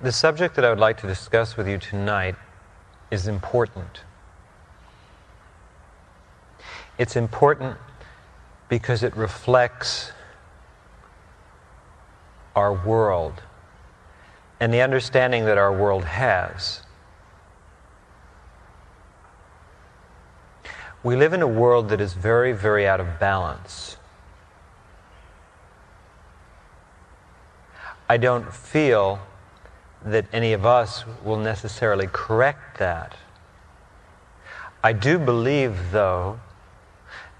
The subject that I would like to discuss with you tonight is important. It's important because it reflects our world and the understanding that our world has. We live in a world that is very, very out of balance. I don't feel that any of us will necessarily correct that. I do believe, though,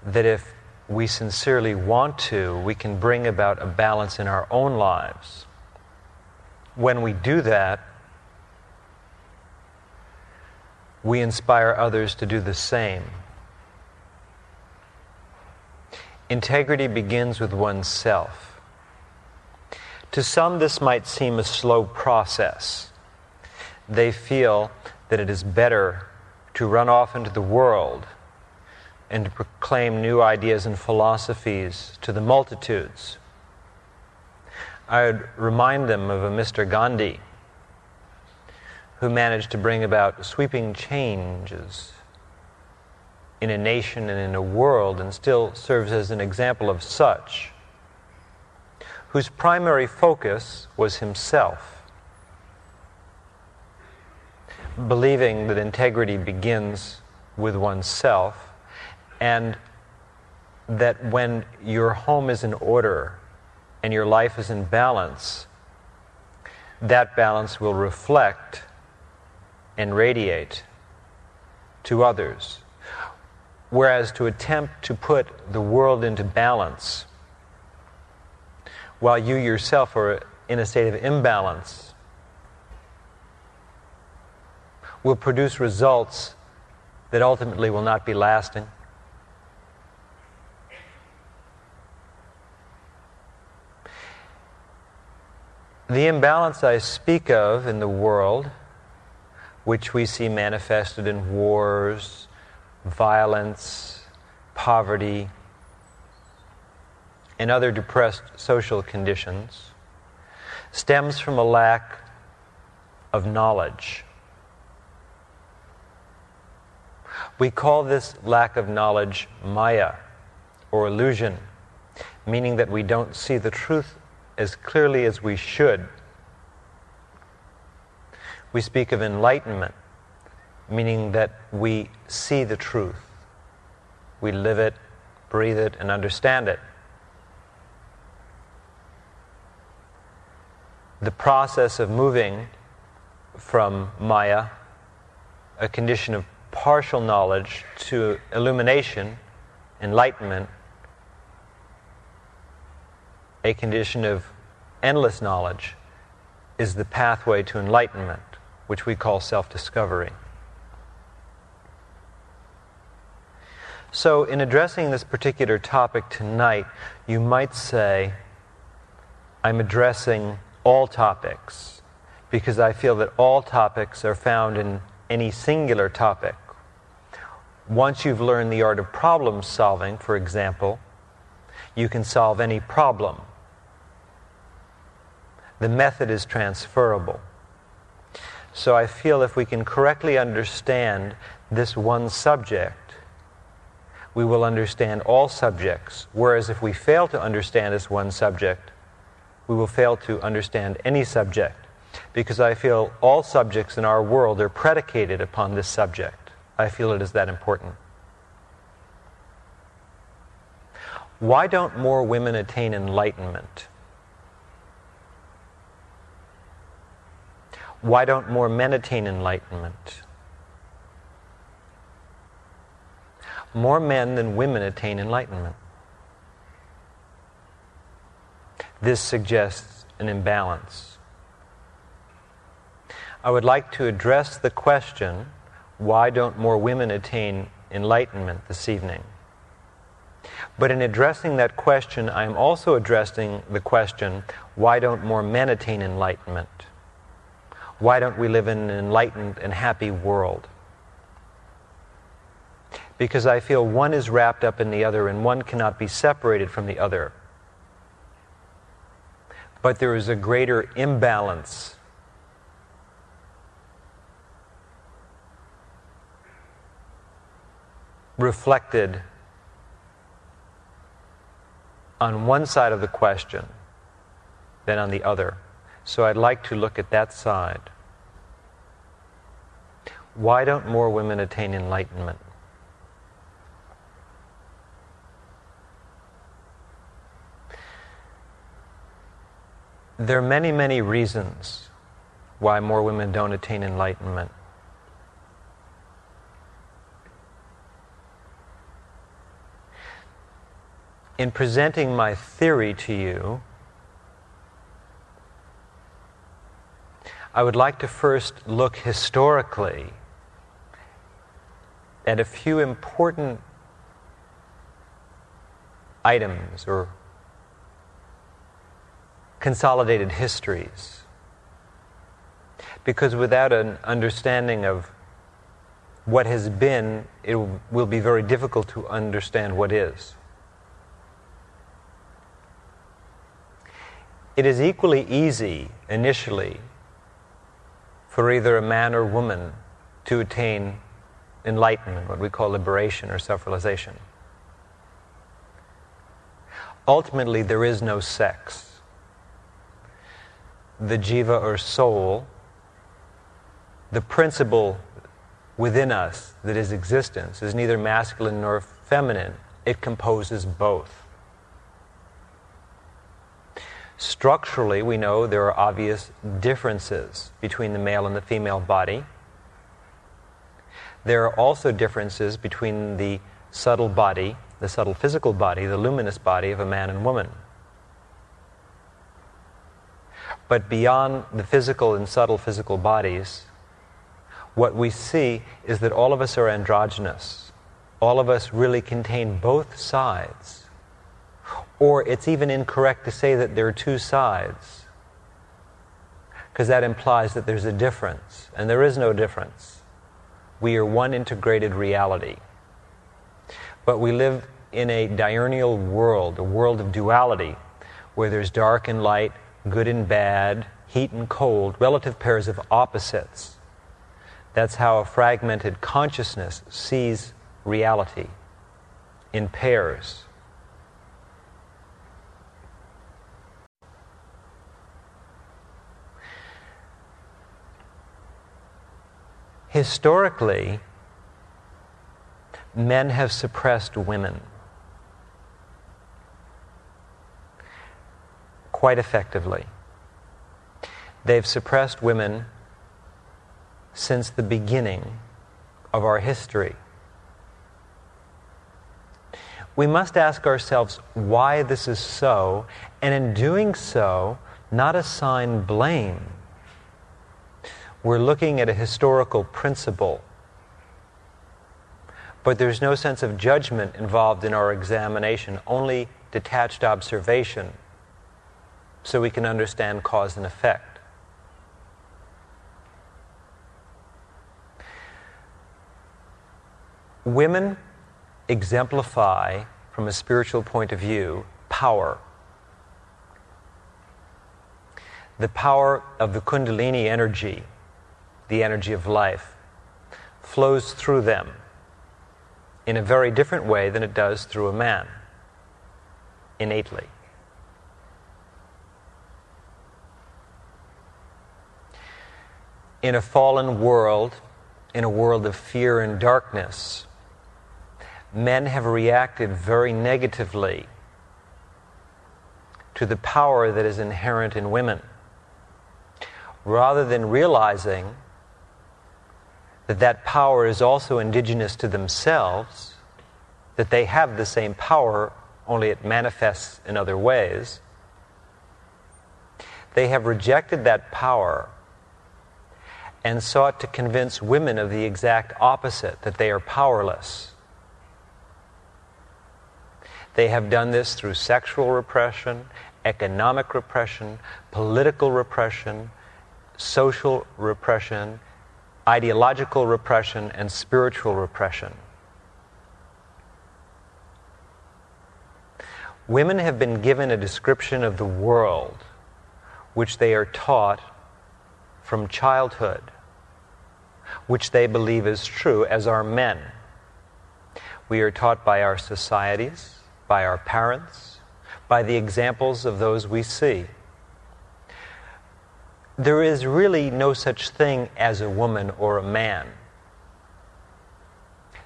that if we sincerely want to, we can bring about a balance in our own lives. When we do that, we inspire others to do the same. Integrity begins with oneself. To some, this might seem a slow process. They feel that it is better to run off into the world and to proclaim new ideas and philosophies to the multitudes. I would remind them of a Mr. Gandhi who managed to bring about sweeping changes in a nation and in a world and still serves as an example of such, whose primary focus was himself, believing that integrity begins with oneself and that when your home is in order and your life is in balance, that balance will reflect and radiate to others. Whereas to attempt to put the world into balance while you yourself are in a state of imbalance will produce results that ultimately will not be lasting. The imbalance I speak of in the world, which we see manifested in wars, violence, poverty, and other depressed social conditions stems from a lack of knowledge. We call this lack of knowledge Maya or illusion, meaning that we don't see the truth as clearly as we should. We speak of enlightenment, meaning that we see the truth. We live it, breathe it, and understand it. The process of moving from Maya, a condition of partial knowledge, to illumination, enlightenment, a condition of endless knowledge, is the pathway to enlightenment, which we call self discovery. So, in addressing this particular topic tonight, you might say, I'm addressing all topics because I feel that all topics are found in any singular topic. Once you've learned the art of problem solving, for example, you can solve any problem. The method is transferable. So I feel if we can correctly understand this one subject, we will understand all subjects. Whereas if we fail to understand this one subject, we will fail to understand any subject. Because I feel all subjects in our world are predicated upon this subject. I feel it is that important. Why don't more women attain enlightenment? Why don't more men attain enlightenment? more men than women attain enlightenment. This suggests an imbalance. I would like to address the question why don't more women attain enlightenment this evening? But in addressing that question, I am also addressing the question why don't more men attain enlightenment? Why don't we live in an enlightened and happy world? because I feel one is wrapped up in the other and one cannot be separated from the other but there is a greater imbalance. Reflected on one side of the question than on the other. So I'd like to look at that side. Why don't more women attain enlightenment? There are many, many reasons why more women don't attain enlightenment. In presenting my theory to you, I would like to first look historically at a few important items or consolidated histories. Because without an understanding of what has been, it will be very difficult to understand what is. It is equally easy initially for either a man or woman to attain enlightenment, what we call liberation or self realization. Ultimately, there is no sex the jiva or soul, the principle within us that is existence, is neither masculine nor feminine. It composes both. Structurally, we know there are obvious differences between the male and the female body. There are also differences between the subtle body, the subtle physical body, the luminous body of a man and woman. But beyond the physical and subtle physical bodies, what we see is that all of us are androgynous. All of us really contain both sides. Or it's even incorrect to say that there are two sides, because that implies that there's a difference, and there is no difference. We are one integrated reality. But we live in a diurnal world, a world of duality, where there's dark and light, good and bad, heat and cold, relative pairs of opposites. That's how a fragmented consciousness sees reality in pairs. Historically, men have suppressed women. Quite effectively. They've suppressed women since the beginning of our history. We must ask ourselves why this is so, and in doing so, not assign blame. We're looking at a historical principle, but there's no sense of judgment involved in our examination, only detached observation so we can understand cause and effect. Women exemplify, from a spiritual point of view, power. The power of the Kundalini energy, the energy of life, flows through them in a very different way than it does through a man, innately. In a fallen world, in a world of fear and darkness, men have reacted very negatively to the power that is inherent in women. Rather than realizing that that power is also indigenous to themselves, that they have the same power, only it manifests in other ways, they have rejected that power and sought to convince women of the exact opposite, that they are powerless. They have done this through sexual repression, economic repression, political repression, social repression, ideological repression, and spiritual repression. Women have been given a description of the world which they are taught from childhood, which they believe is true, as are men. We are taught by our societies, by our parents, by the examples of those we see. There is really no such thing as a woman or a man.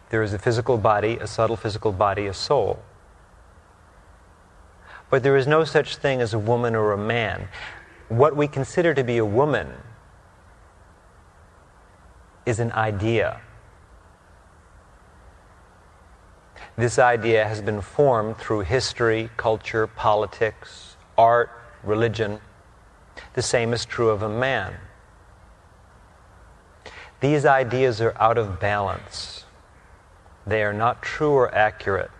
There is a physical body, a subtle physical body, a soul. But there is no such thing as a woman or a man. What we consider to be a woman is an idea. This idea has been formed through history, culture, politics, art, religion. The same is true of a man. These ideas are out of balance. They are not true or accurate.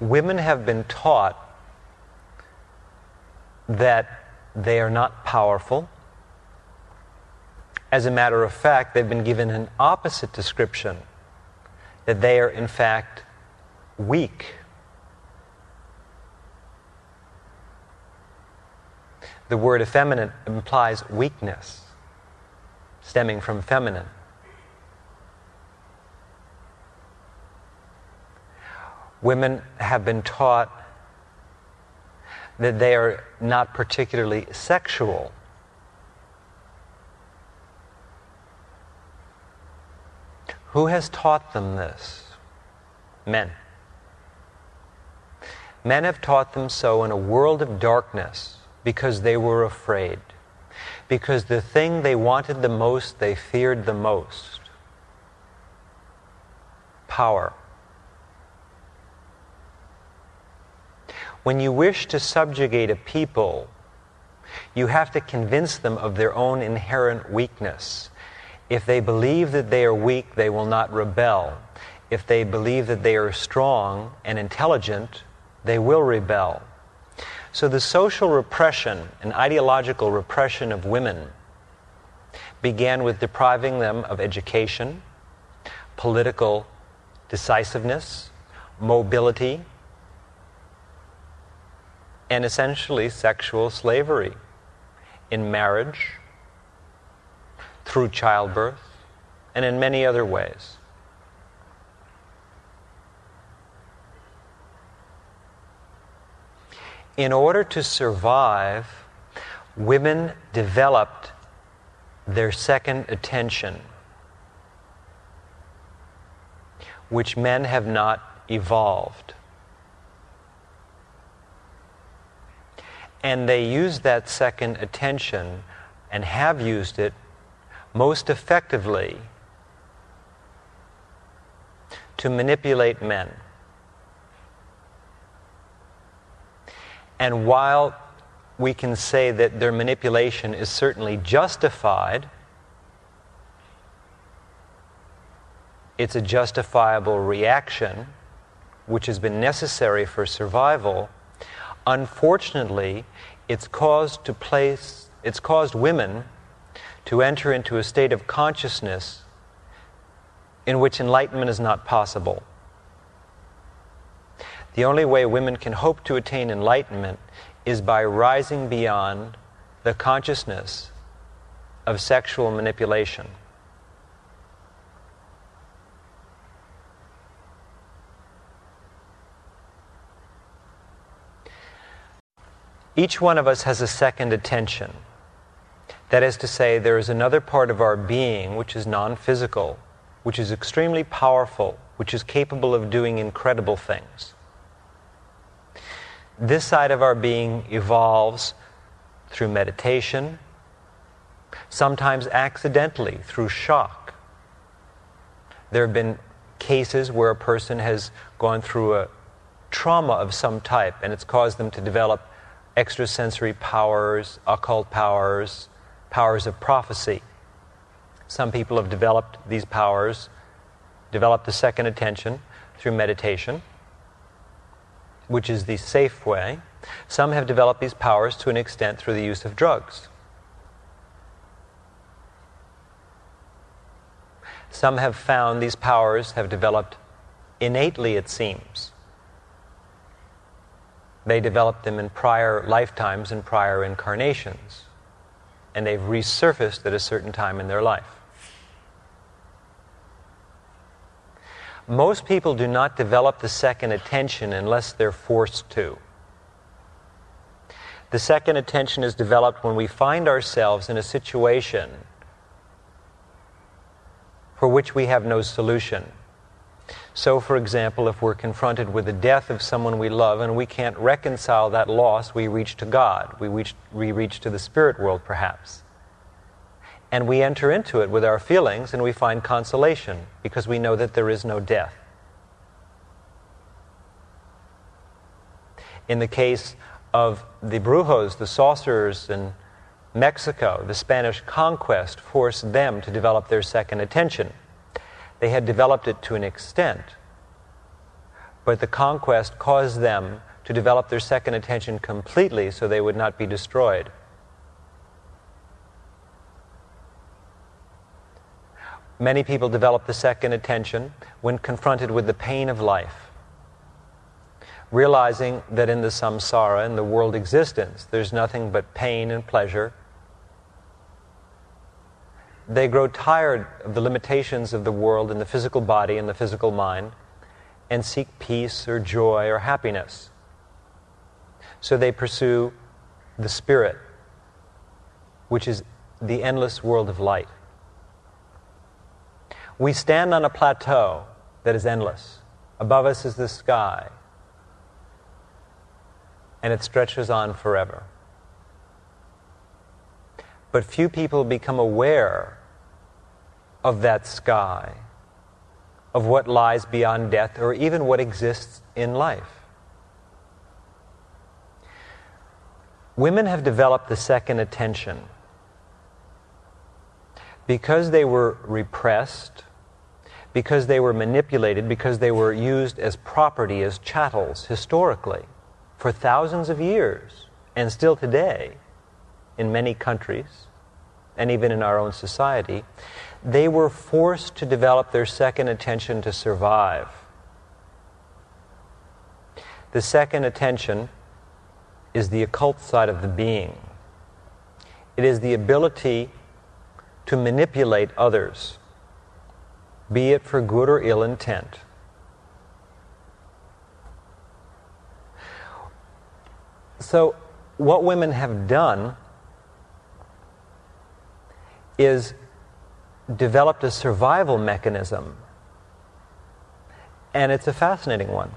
women have been taught that they are not powerful. As a matter of fact, they've been given an opposite description that they are, in fact, weak. The word effeminate implies weakness, stemming from feminine. women have been taught that they are not particularly sexual. Who has taught them this? Men. Men have taught them so in a world of darkness because they were afraid. Because the thing they wanted the most, they feared the most power. When you wish to subjugate a people, you have to convince them of their own inherent weakness. If they believe that they are weak, they will not rebel. If they believe that they are strong and intelligent, they will rebel. So the social repression and ideological repression of women began with depriving them of education, political decisiveness, mobility, and essentially sexual slavery in marriage, through childbirth, and in many other ways. In order to survive, women developed their second attention, which men have not evolved. And they use that second attention and have used it most effectively to manipulate men. And while we can say that their manipulation is certainly justified, it's a justifiable reaction which has been necessary for survival Unfortunately, it's caused to place it's caused women to enter into a state of consciousness in which enlightenment is not possible. The only way women can hope to attain enlightenment is by rising beyond the consciousness of sexual manipulation. Each one of us has a second attention. That is to say, there is another part of our being which is non physical, which is extremely powerful, which is capable of doing incredible things. This side of our being evolves through meditation, sometimes accidentally through shock. There have been cases where a person has gone through a trauma of some type and it's caused them to develop extrasensory powers, occult powers, powers of prophecy. Some people have developed these powers, developed the second attention through meditation, which is the safe way. Some have developed these powers to an extent through the use of drugs. Some have found these powers have developed innately, it seems, they developed them in prior lifetimes and prior incarnations. And they've resurfaced at a certain time in their life. Most people do not develop the second attention unless they're forced to. The second attention is developed when we find ourselves in a situation for which we have no solution. So, for example, if we're confronted with the death of someone we love and we can't reconcile that loss, we reach to God. We reach, we reach to the spirit world, perhaps. And we enter into it with our feelings and we find consolation because we know that there is no death. In the case of the brujos, the sorcerers in Mexico, the Spanish conquest forced them to develop their second attention. They had developed it to an extent, but the conquest caused them to develop their second attention completely so they would not be destroyed. Many people develop the second attention when confronted with the pain of life, realizing that in the samsara, in the world existence, there's nothing but pain and pleasure. They grow tired of the limitations of the world and the physical body and the physical mind and seek peace or joy or happiness. So they pursue the spirit, which is the endless world of light. We stand on a plateau that is endless. Above us is the sky, and it stretches on forever. But few people become aware of that sky, of what lies beyond death, or even what exists in life. Women have developed the second attention because they were repressed because they were manipulated, because they were used as property, as chattels, historically, for thousands of years, and still today, in many countries, and even in our own society, they were forced to develop their second attention to survive. The second attention is the occult side of the being. It is the ability to manipulate others be it for good or ill intent. So, what women have done is developed a survival mechanism, and it's a fascinating one.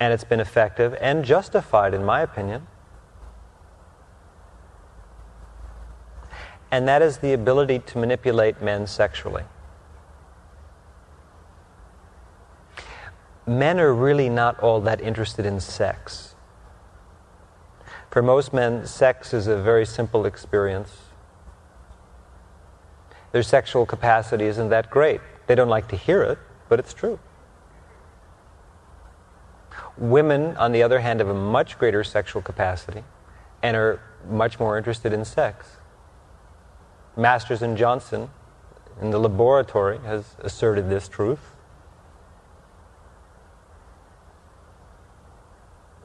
And it's been effective and justified, in my opinion. and that is the ability to manipulate men sexually. Men are really not all that interested in sex. For most men, sex is a very simple experience. Their sexual capacity isn't that great. They don't like to hear it, but it's true. Women, on the other hand, have a much greater sexual capacity and are much more interested in sex. Masters and Johnson in the laboratory has asserted this truth.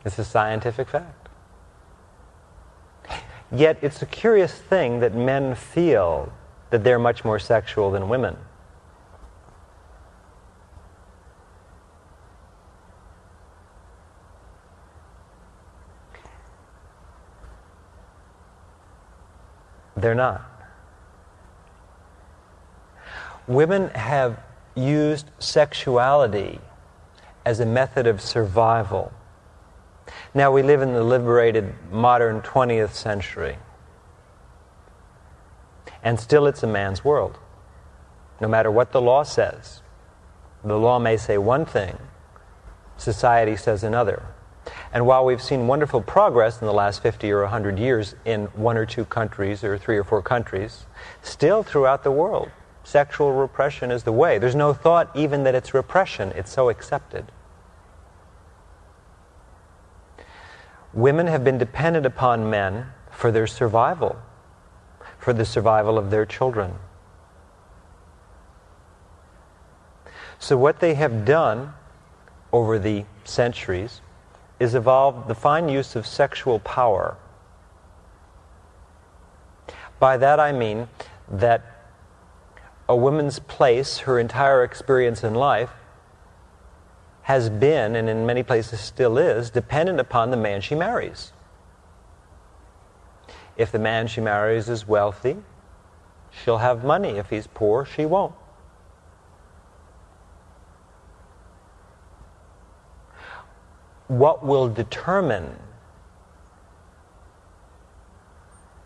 It's a scientific fact. Yet it's a curious thing that men feel that they're much more sexual than women. They're not women have used sexuality as a method of survival. Now we live in the liberated modern 20th century. And still it's a man's world. No matter what the law says. The law may say one thing, society says another. And while we've seen wonderful progress in the last 50 or 100 years in one or two countries or three or four countries, still throughout the world, sexual repression is the way. There's no thought even that it's repression, it's so accepted. Women have been dependent upon men for their survival, for the survival of their children. So, what they have done over the centuries is evolve the fine use of sexual power. By that I mean that a woman's place, her entire experience in life, has been, and in many places still is, dependent upon the man she marries. If the man she marries is wealthy, she'll have money. If he's poor, she won't. What will determine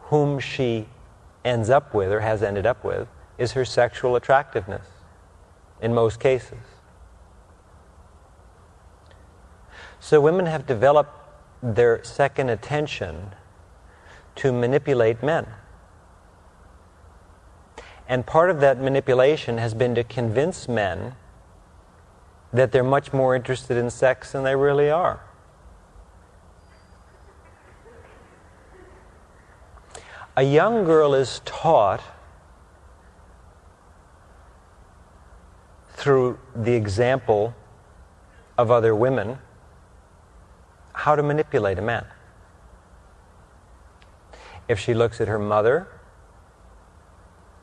whom she ends up with or has ended up with is her sexual attractiveness in most cases. So women have developed their second attention to manipulate men. And part of that manipulation has been to convince men that they're much more interested in sex than they really are. A young girl is taught through the example of other women how to manipulate a man. If she looks at her mother,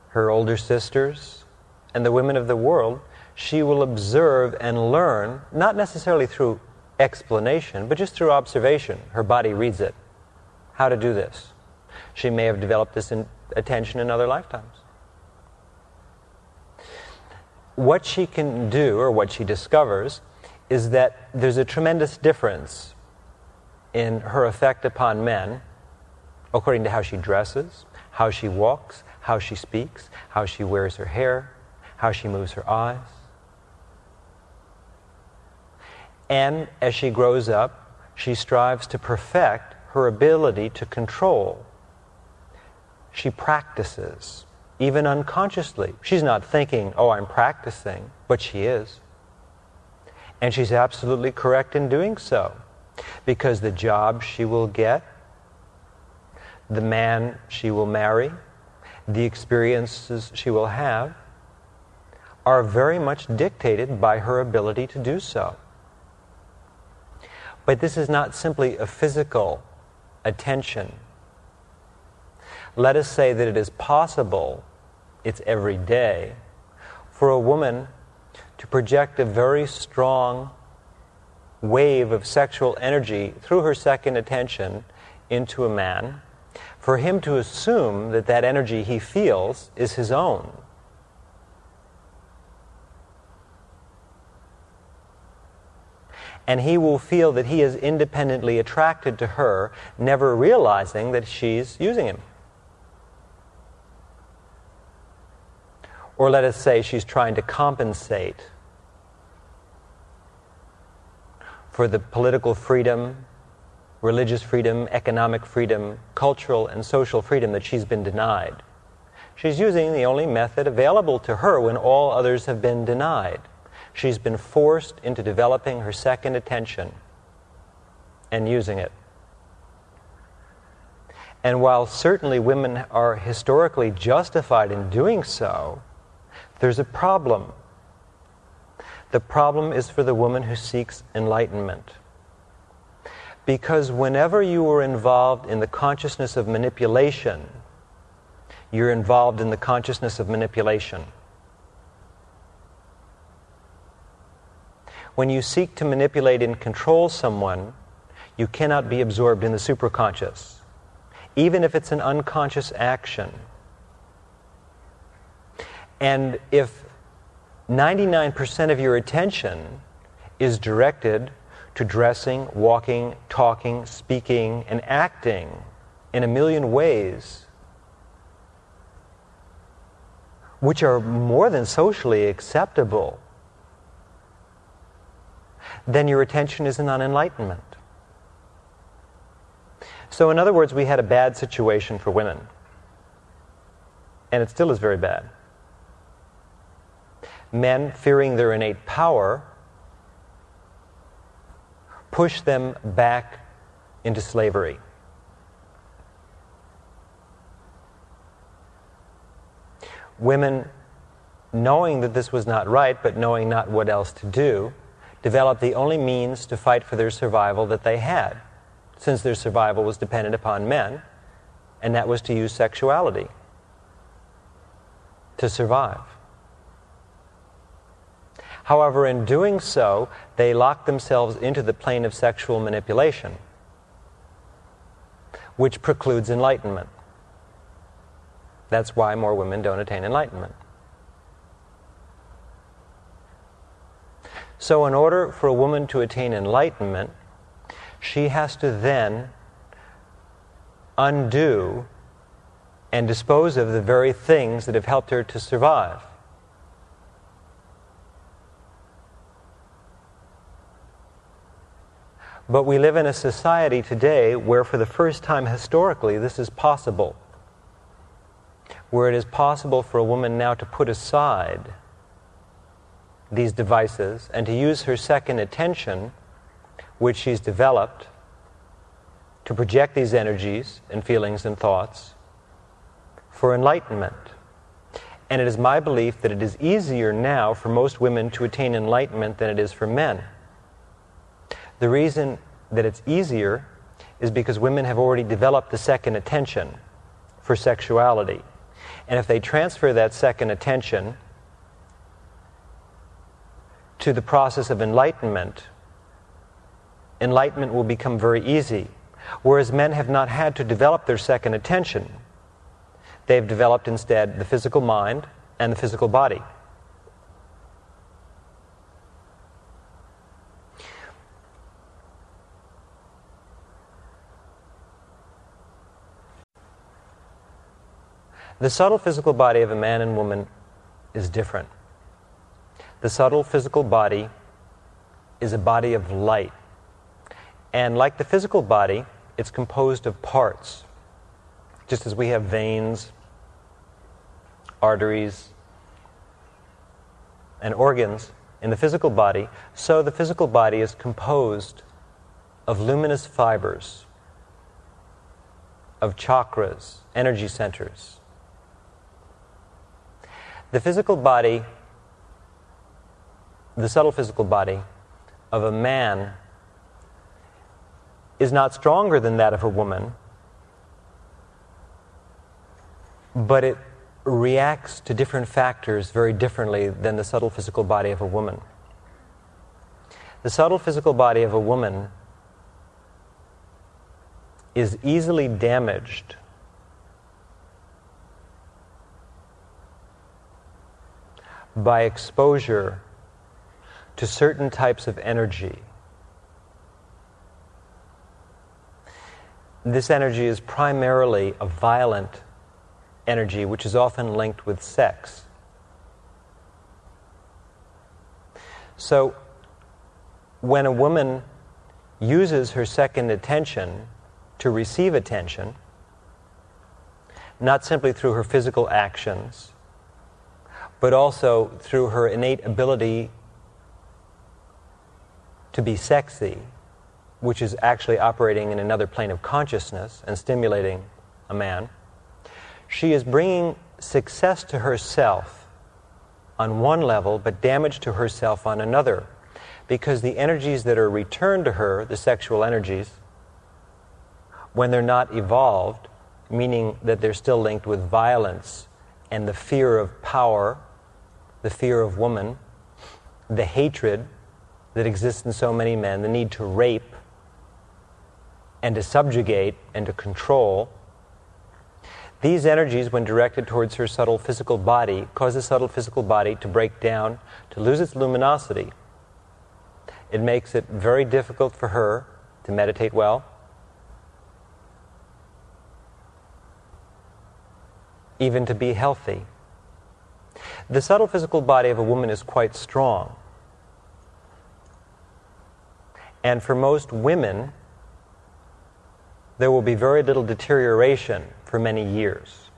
her older sisters, and the women of the world, she will observe and learn, not necessarily through explanation, but just through observation. Her body reads it. How to do this. She may have developed this in attention in other lifetimes. What she can do, or what she discovers, is that there's a tremendous difference in her effect upon men according to how she dresses, how she walks, how she speaks, how she wears her hair, how she moves her eyes. And as she grows up, she strives to perfect her ability to control. She practices, even unconsciously. She's not thinking, oh, I'm practicing, but she is. And she's absolutely correct in doing so because the job she will get, the man she will marry, the experiences she will have are very much dictated by her ability to do so. But this is not simply a physical attention. Let us say that it is possible, it's every day, for a woman to project a very strong wave of sexual energy through her second attention into a man, for him to assume that that energy he feels is his own. And he will feel that he is independently attracted to her, never realizing that she's using him. Or let us say she's trying to compensate for the political freedom, religious freedom, economic freedom, cultural and social freedom that she's been denied. She's using the only method available to her when all others have been denied. She's been forced into developing her second attention and using it. And while certainly women are historically justified in doing so, there's a problem the problem is for the woman who seeks enlightenment. Because whenever you are involved in the consciousness of manipulation, you're involved in the consciousness of manipulation. When you seek to manipulate and control someone, you cannot be absorbed in the superconscious, even if it's an unconscious action. And if 99% of your attention is directed to dressing, walking, talking, speaking, and acting in a million ways, which are more than socially acceptable, then your attention isn't on enlightenment. So, in other words, we had a bad situation for women. And it still is very bad men, fearing their innate power, push them back into slavery. Women, knowing that this was not right, but knowing not what else to do, developed the only means to fight for their survival that they had, since their survival was dependent upon men, and that was to use sexuality to survive. However, in doing so, they lock themselves into the plane of sexual manipulation, which precludes enlightenment. That's why more women don't attain enlightenment. So, in order for a woman to attain enlightenment, she has to then undo and dispose of the very things that have helped her to survive. But we live in a society today where, for the first time historically, this is possible. Where it is possible for a woman now to put aside these devices and to use her second attention, which she's developed, to project these energies and feelings and thoughts for enlightenment. And it is my belief that it is easier now for most women to attain enlightenment than it is for men. The reason that it's easier is because women have already developed the second attention for sexuality. And if they transfer that second attention to the process of enlightenment, enlightenment will become very easy. Whereas men have not had to develop their second attention, they've developed instead the physical mind and the physical body. The subtle physical body of a man and woman is different. The subtle physical body is a body of light. And like the physical body, it's composed of parts. Just as we have veins, arteries, and organs in the physical body, so the physical body is composed of luminous fibers, of chakras, energy centers. The physical body, the subtle physical body of a man is not stronger than that of a woman, but it reacts to different factors very differently than the subtle physical body of a woman. The subtle physical body of a woman is easily damaged by exposure to certain types of energy. This energy is primarily a violent energy, which is often linked with sex. So, when a woman uses her second attention to receive attention, not simply through her physical actions, but also through her innate ability to be sexy, which is actually operating in another plane of consciousness and stimulating a man, she is bringing success to herself on one level, but damage to herself on another. Because the energies that are returned to her, the sexual energies, when they're not evolved, meaning that they're still linked with violence and the fear of power the fear of woman, the hatred that exists in so many men, the need to rape and to subjugate and to control. These energies, when directed towards her subtle physical body, cause the subtle physical body to break down, to lose its luminosity. It makes it very difficult for her to meditate well, even to be healthy. The subtle physical body of a woman is quite strong. And for most women, there will be very little deterioration for many years,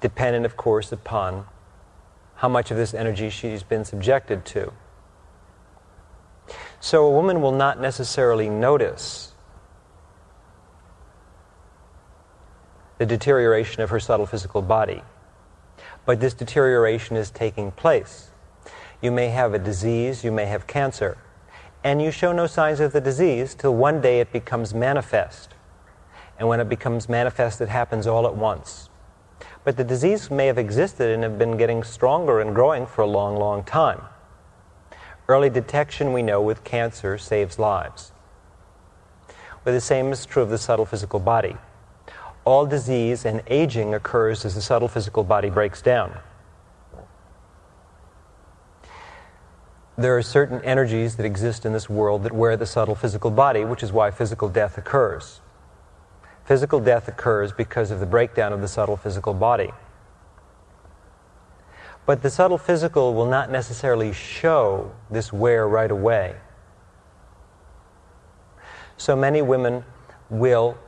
dependent, of course, upon how much of this energy she's been subjected to. So a woman will not necessarily notice the deterioration of her subtle physical body but this deterioration is taking place. You may have a disease, you may have cancer, and you show no signs of the disease till one day it becomes manifest. And when it becomes manifest, it happens all at once. But the disease may have existed and have been getting stronger and growing for a long, long time. Early detection, we know, with cancer saves lives. Well, the same is true of the subtle physical body. All disease and aging occurs as the subtle physical body breaks down. There are certain energies that exist in this world that wear the subtle physical body, which is why physical death occurs. Physical death occurs because of the breakdown of the subtle physical body. But the subtle physical will not necessarily show this wear right away. So many women will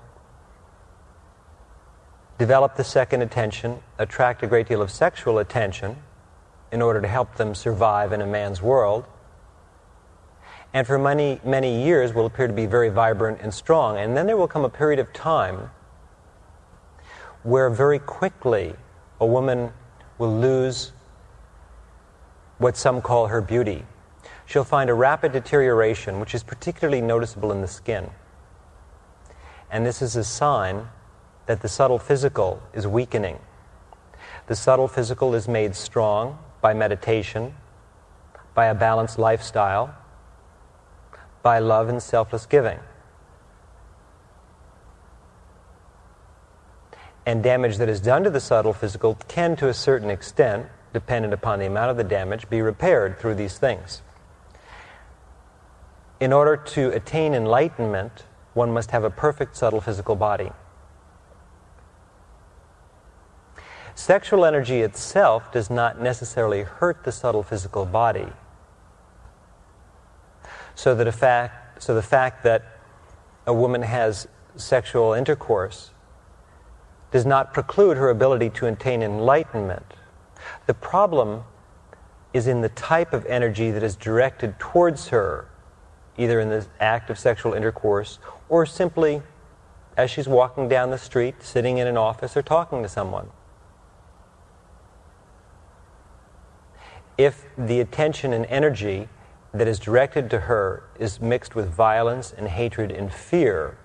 develop the second attention, attract a great deal of sexual attention in order to help them survive in a man's world, and for many, many years will appear to be very vibrant and strong. And then there will come a period of time where very quickly a woman will lose what some call her beauty. She'll find a rapid deterioration, which is particularly noticeable in the skin. And this is a sign that the subtle physical is weakening. The subtle physical is made strong by meditation, by a balanced lifestyle, by love and selfless giving. And damage that is done to the subtle physical can, to a certain extent, dependent upon the amount of the damage, be repaired through these things. In order to attain enlightenment, one must have a perfect subtle physical body. Sexual energy itself does not necessarily hurt the subtle physical body. So that a fact, so the fact that a woman has sexual intercourse does not preclude her ability to attain enlightenment. The problem is in the type of energy that is directed towards her, either in the act of sexual intercourse or simply as she's walking down the street, sitting in an office, or talking to someone. If the attention and energy that is directed to her is mixed with violence and hatred and fear,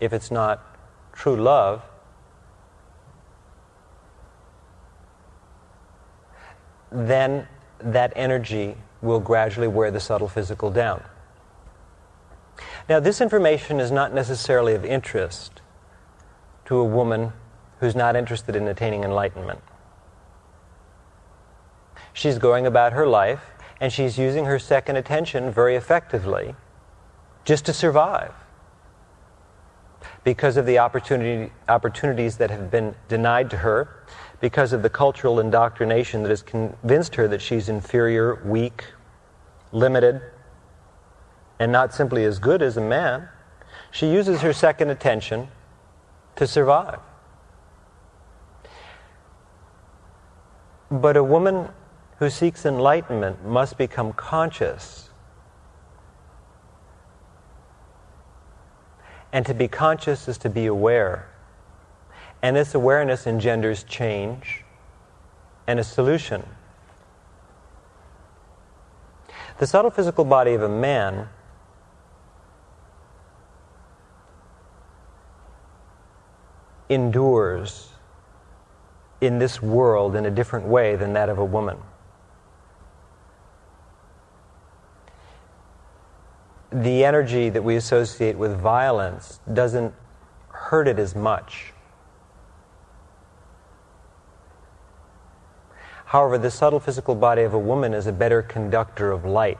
if it's not true love, then that energy will gradually wear the subtle physical down. Now, this information is not necessarily of interest to a woman who's not interested in attaining enlightenment. She's going about her life and she's using her second attention very effectively just to survive because of the opportunity, opportunities that have been denied to her, because of the cultural indoctrination that has convinced her that she's inferior, weak, limited, and not simply as good as a man, she uses her second attention to survive. But a woman who seeks enlightenment must become conscious. And to be conscious is to be aware. And this awareness engenders change and a solution. The subtle physical body of a man endures in this world in a different way than that of a woman. The energy that we associate with violence doesn't hurt it as much. However, the subtle physical body of a woman is a better conductor of light.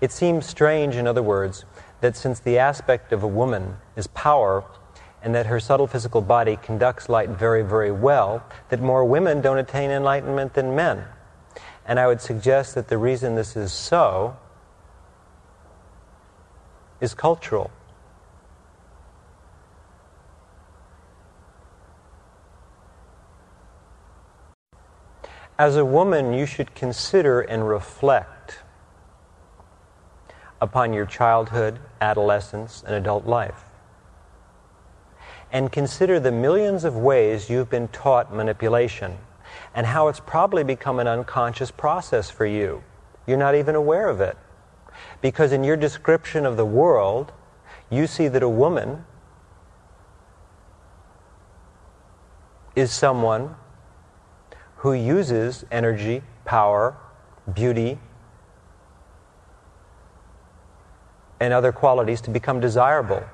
It seems strange, in other words, that since the aspect of a woman is power, and that her subtle physical body conducts light very, very well, that more women don't attain enlightenment than men. And I would suggest that the reason this is so is cultural. As a woman, you should consider and reflect upon your childhood, adolescence, and adult life. And consider the millions of ways you've been taught manipulation and how it's probably become an unconscious process for you. You're not even aware of it. Because in your description of the world, you see that a woman is someone who uses energy, power, beauty, and other qualities to become desirable.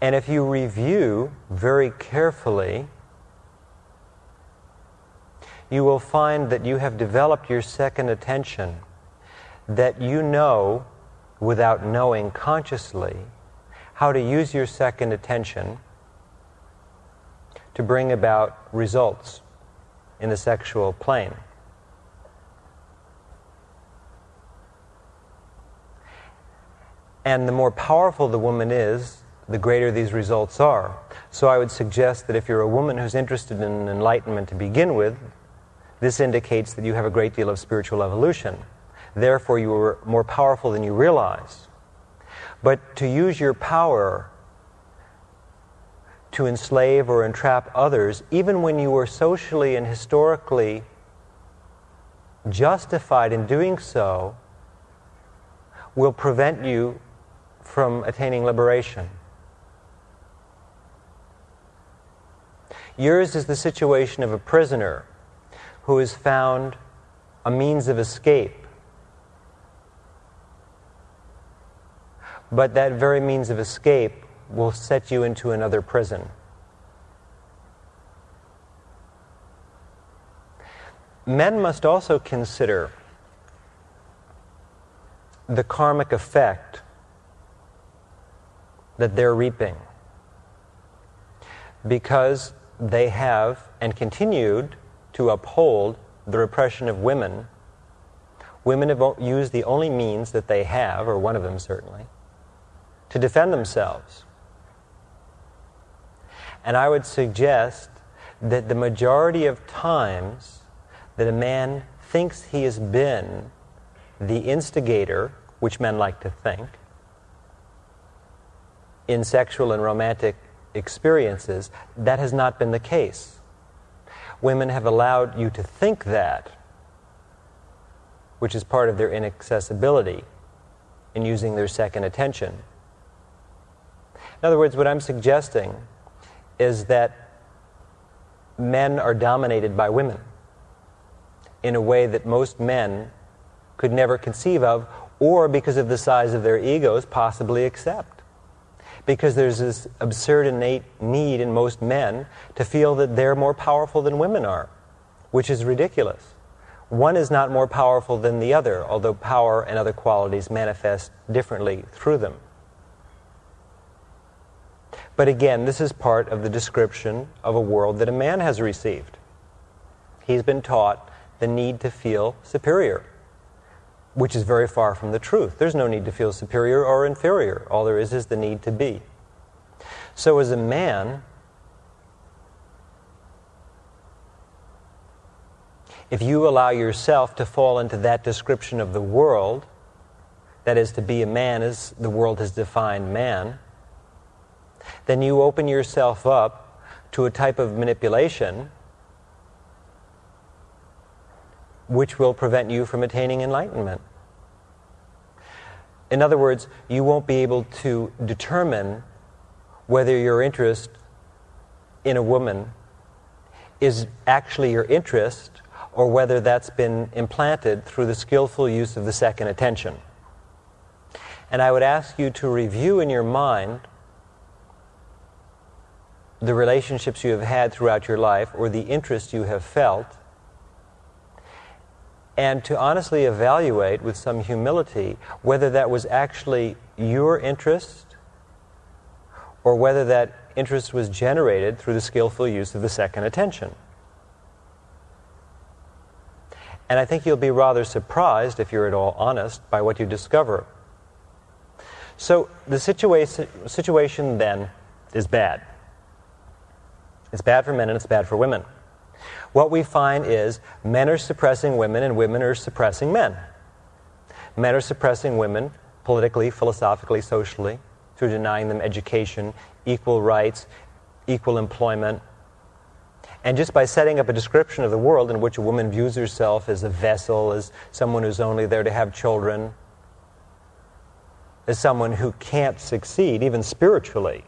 And if you review very carefully, you will find that you have developed your second attention, that you know, without knowing consciously, how to use your second attention to bring about results in the sexual plane. And the more powerful the woman is, the greater these results are. So I would suggest that if you're a woman who's interested in enlightenment to begin with, this indicates that you have a great deal of spiritual evolution. Therefore, you are more powerful than you realize. But to use your power to enslave or entrap others, even when you are socially and historically justified in doing so, will prevent you from attaining liberation. Yours is the situation of a prisoner who has found a means of escape. But that very means of escape will set you into another prison. Men must also consider the karmic effect that they're reaping. Because they have and continued to uphold the repression of women. Women have used the only means that they have, or one of them certainly, to defend themselves. And I would suggest that the majority of times that a man thinks he has been the instigator, which men like to think, in sexual and romantic experiences, that has not been the case. Women have allowed you to think that, which is part of their inaccessibility in using their second attention. In other words, what I'm suggesting is that men are dominated by women in a way that most men could never conceive of, or because of the size of their egos, possibly accept because there's this absurd innate need in most men to feel that they're more powerful than women are, which is ridiculous. One is not more powerful than the other, although power and other qualities manifest differently through them. But again, this is part of the description of a world that a man has received. He's been taught the need to feel superior which is very far from the truth. There's no need to feel superior or inferior. All there is is the need to be. So, as a man, if you allow yourself to fall into that description of the world, that is, to be a man as the world has defined man, then you open yourself up to a type of manipulation which will prevent you from attaining enlightenment. In other words, you won't be able to determine whether your interest in a woman is actually your interest or whether that's been implanted through the skillful use of the second attention. And I would ask you to review in your mind the relationships you have had throughout your life or the interest you have felt and to honestly evaluate with some humility whether that was actually your interest or whether that interest was generated through the skillful use of the second attention. And I think you'll be rather surprised, if you're at all honest, by what you discover. So the situation, situation then is bad. It's bad for men and it's bad for women what we find is men are suppressing women and women are suppressing men. Men are suppressing women politically, philosophically, socially, through denying them education, equal rights, equal employment. And just by setting up a description of the world in which a woman views herself as a vessel, as someone who's only there to have children, as someone who can't succeed, even spiritually.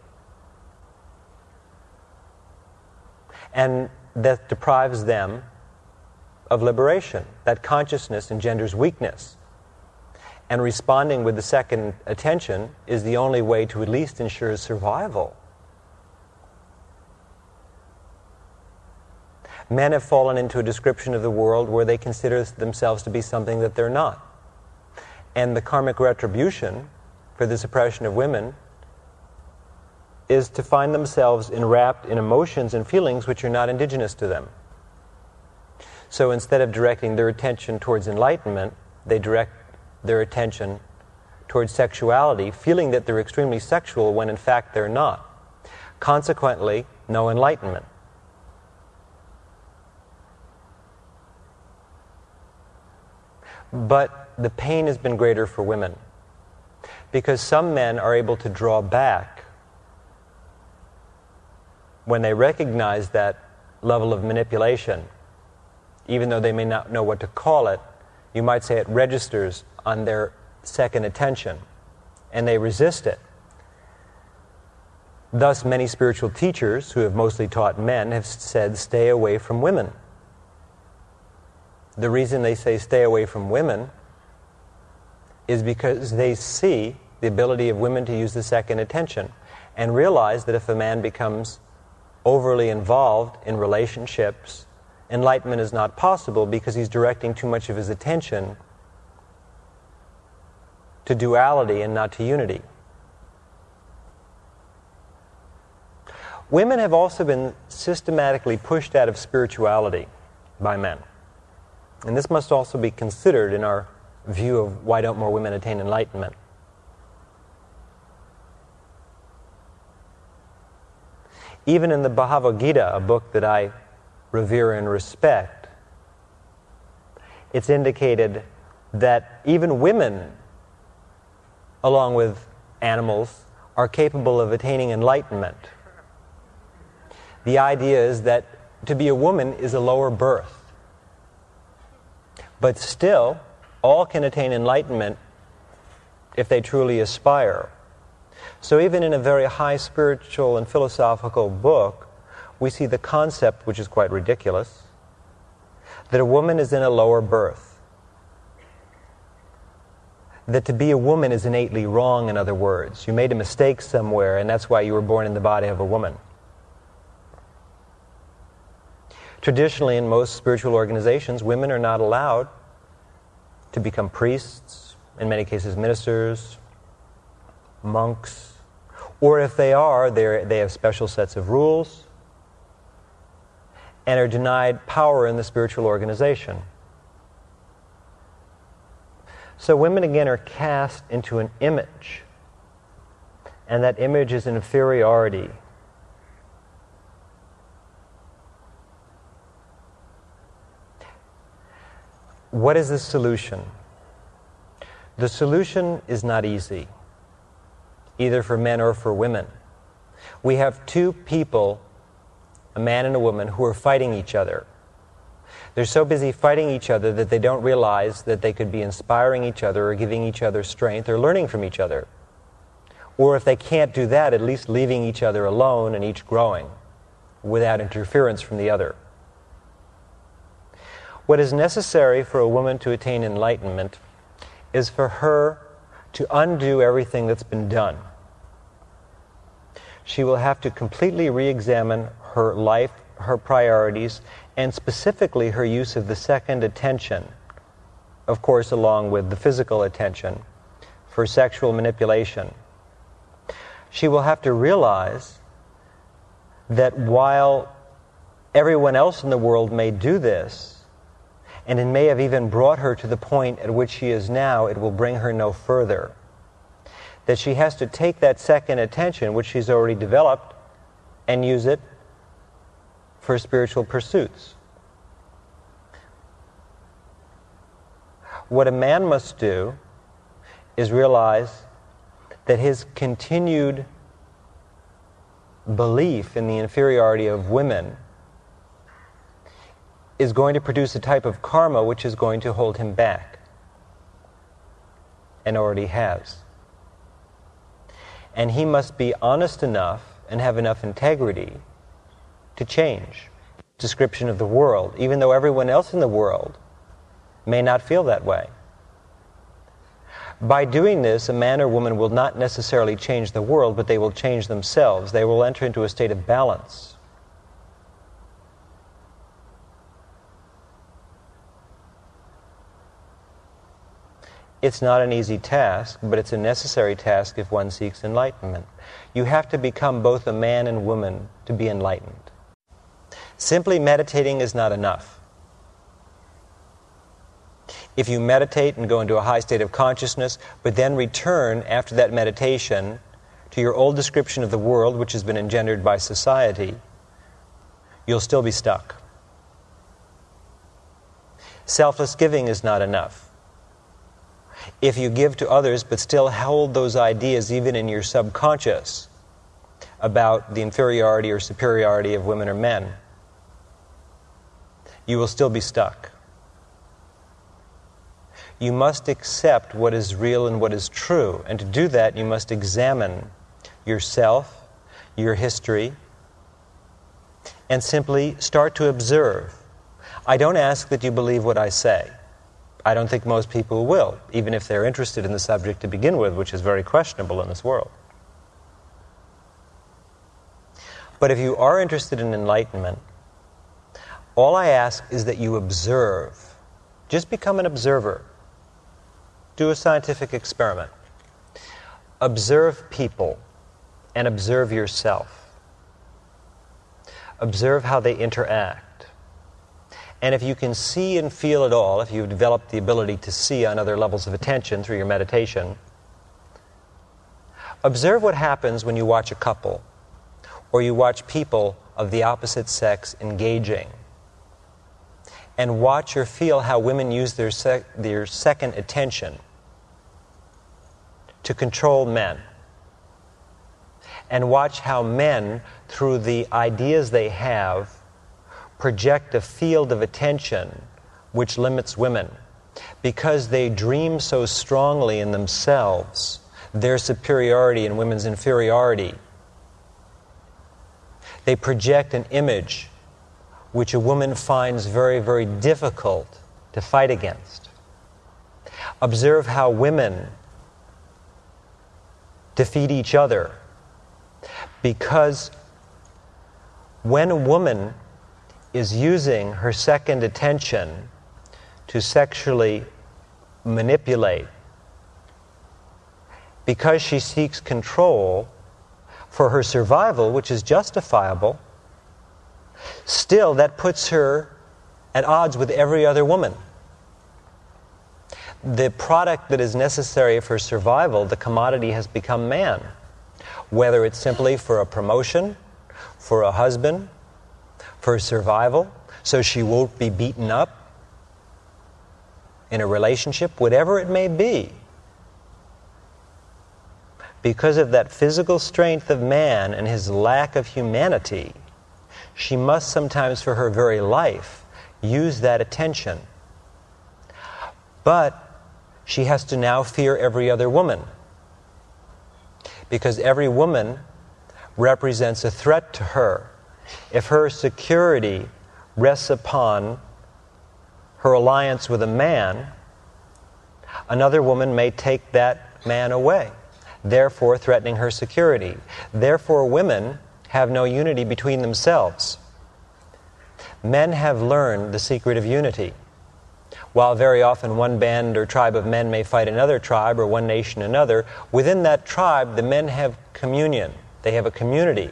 And that deprives them of liberation. That consciousness engenders weakness. And responding with the second attention is the only way to at least ensure survival. Men have fallen into a description of the world where they consider themselves to be something that they're not. And the karmic retribution for the suppression of women is to find themselves enwrapped in emotions and feelings which are not indigenous to them. So instead of directing their attention towards enlightenment, they direct their attention towards sexuality, feeling that they're extremely sexual when in fact they're not. Consequently, no enlightenment. But the pain has been greater for women because some men are able to draw back when they recognize that level of manipulation, even though they may not know what to call it, you might say it registers on their second attention, and they resist it. Thus, many spiritual teachers who have mostly taught men have said, stay away from women. The reason they say stay away from women is because they see the ability of women to use the second attention and realize that if a man becomes overly involved in relationships, enlightenment is not possible because he's directing too much of his attention to duality and not to unity. Women have also been systematically pushed out of spirituality by men. And this must also be considered in our view of why don't more women attain enlightenment. Even in the Bhagavad Gita, a book that I revere and respect, it's indicated that even women, along with animals, are capable of attaining enlightenment. The idea is that to be a woman is a lower birth. But still, all can attain enlightenment if they truly aspire. So, even in a very high spiritual and philosophical book, we see the concept, which is quite ridiculous, that a woman is in a lower birth. That to be a woman is innately wrong, in other words. You made a mistake somewhere, and that's why you were born in the body of a woman. Traditionally, in most spiritual organizations, women are not allowed to become priests, in many cases, ministers, monks, or if they are, they have special sets of rules and are denied power in the spiritual organization. So, women again are cast into an image, and that image is inferiority What is the solution? The solution is not easy, either for men or for women. We have two people, a man and a woman, who are fighting each other. They're so busy fighting each other that they don't realize that they could be inspiring each other or giving each other strength or learning from each other. Or if they can't do that, at least leaving each other alone and each growing without interference from the other. What is necessary for a woman to attain enlightenment is for her to undo everything that's been done. She will have to completely re examine her life, her priorities, and specifically her use of the second attention, of course, along with the physical attention, for sexual manipulation. She will have to realize that while everyone else in the world may do this, and it may have even brought her to the point at which she is now, it will bring her no further. That she has to take that second attention, which she's already developed, and use it for spiritual pursuits. What a man must do is realize that his continued belief in the inferiority of women is going to produce a type of karma which is going to hold him back and already has. And he must be honest enough and have enough integrity to change. description of the world, even though everyone else in the world may not feel that way. By doing this, a man or woman will not necessarily change the world, but they will change themselves. They will enter into a state of balance. It's not an easy task, but it's a necessary task if one seeks enlightenment. You have to become both a man and woman to be enlightened. Simply meditating is not enough. If you meditate and go into a high state of consciousness, but then return after that meditation to your old description of the world, which has been engendered by society, you'll still be stuck. Selfless giving is not enough. If you give to others but still hold those ideas even in your subconscious about the inferiority or superiority of women or men, you will still be stuck. You must accept what is real and what is true. And to do that, you must examine yourself, your history, and simply start to observe. I don't ask that you believe what I say. I don't think most people will, even if they're interested in the subject to begin with, which is very questionable in this world. But if you are interested in enlightenment, all I ask is that you observe. Just become an observer. Do a scientific experiment. Observe people and observe yourself. Observe how they interact. And if you can see and feel it all, if you've developed the ability to see on other levels of attention through your meditation, observe what happens when you watch a couple or you watch people of the opposite sex engaging and watch or feel how women use their, sec- their second attention to control men. And watch how men, through the ideas they have, project a field of attention which limits women. Because they dream so strongly in themselves, their superiority and women's inferiority. They project an image which a woman finds very, very difficult to fight against. Observe how women defeat each other because when a woman is using her second attention to sexually manipulate, because she seeks control for her survival, which is justifiable, still that puts her at odds with every other woman. The product that is necessary for survival, the commodity has become man. Whether it's simply for a promotion, for a husband, for survival, so she won't be beaten up in a relationship, whatever it may be. Because of that physical strength of man and his lack of humanity, she must sometimes, for her very life, use that attention. But she has to now fear every other woman. Because every woman represents a threat to her. If her security rests upon her alliance with a man, another woman may take that man away, therefore threatening her security. Therefore, women have no unity between themselves. Men have learned the secret of unity. While very often one band or tribe of men may fight another tribe or one nation another, within that tribe the men have communion. They have a community.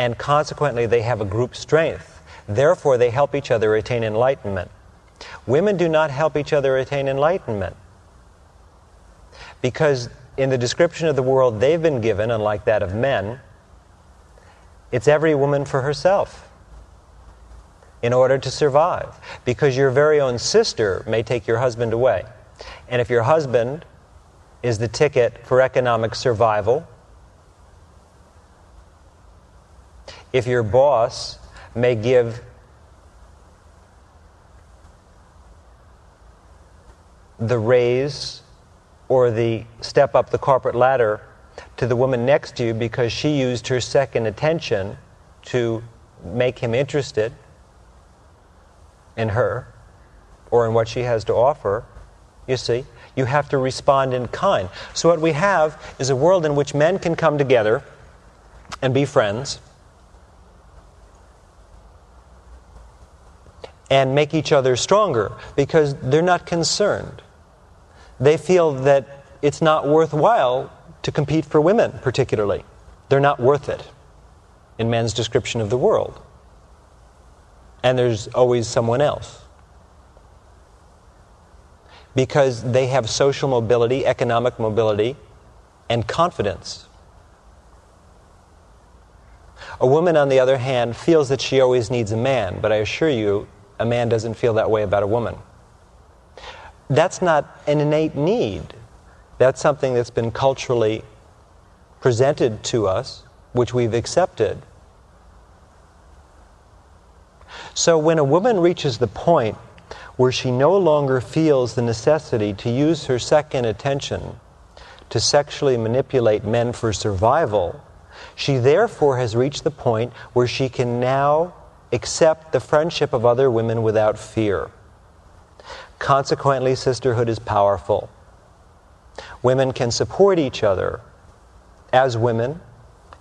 And consequently, they have a group strength. Therefore, they help each other attain enlightenment. Women do not help each other attain enlightenment. Because in the description of the world they've been given, unlike that of men, it's every woman for herself in order to survive. Because your very own sister may take your husband away. And if your husband is the ticket for economic survival, if your boss may give the raise or the step up the corporate ladder to the woman next to you because she used her second attention to make him interested in her or in what she has to offer, you see, you have to respond in kind. So, what we have is a world in which men can come together and be friends and make each other stronger because they're not concerned. They feel that it's not worthwhile to compete for women, particularly. They're not worth it in man's description of the world. And there's always someone else. Because they have social mobility, economic mobility, and confidence. A woman, on the other hand, feels that she always needs a man, but I assure you, a man doesn't feel that way about a woman. That's not an innate need. That's something that's been culturally presented to us, which we've accepted. So when a woman reaches the point where she no longer feels the necessity to use her second attention to sexually manipulate men for survival, she therefore has reached the point where she can now accept the friendship of other women without fear. Consequently, sisterhood is powerful. Women can support each other as women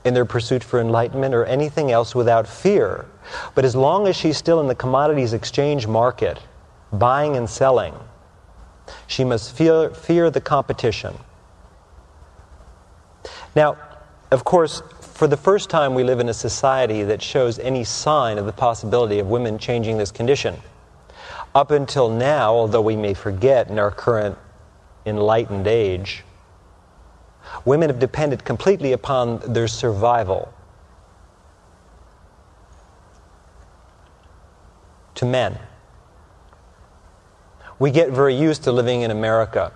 in their pursuit for enlightenment or anything else without fear. But as long as she's still in the commodities exchange market, buying and selling, she must fear, fear the competition. Now, of course, for the first time, we live in a society that shows any sign of the possibility of women changing this condition. Up until now, although we may forget in our current enlightened age, women have depended completely upon their survival to men. We get very used to living in America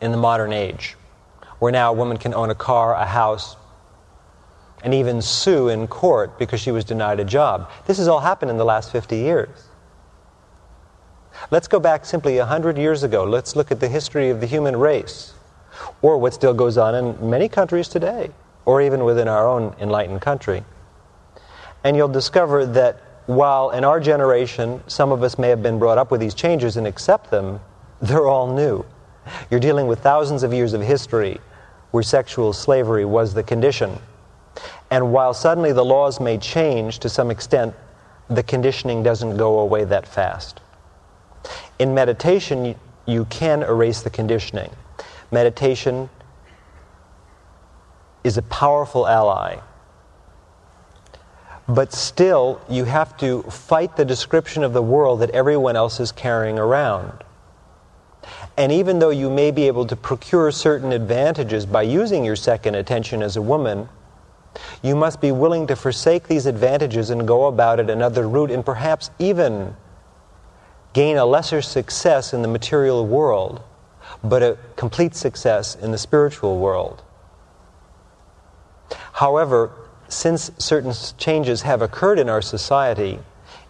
in the modern age, where now a woman can own a car, a house, and even sue in court because she was denied a job. This has all happened in the last 50 years. Let's go back simply 100 years ago. Let's look at the history of the human race, or what still goes on in many countries today, or even within our own enlightened country. And you'll discover that while in our generation some of us may have been brought up with these changes and accept them, they're all new. You're dealing with thousands of years of history where sexual slavery was the condition and while suddenly the laws may change to some extent, the conditioning doesn't go away that fast. In meditation, you, can erase the conditioning. Meditation is a powerful ally. But still, you have to fight the description of the world that everyone else is carrying around. And even though you may be able to procure certain advantages by using your second attention as a woman, you must be willing to forsake these advantages and go about it another route and perhaps even gain a lesser success in the material world, but a complete success in the spiritual world. However, since certain changes have occurred in our society,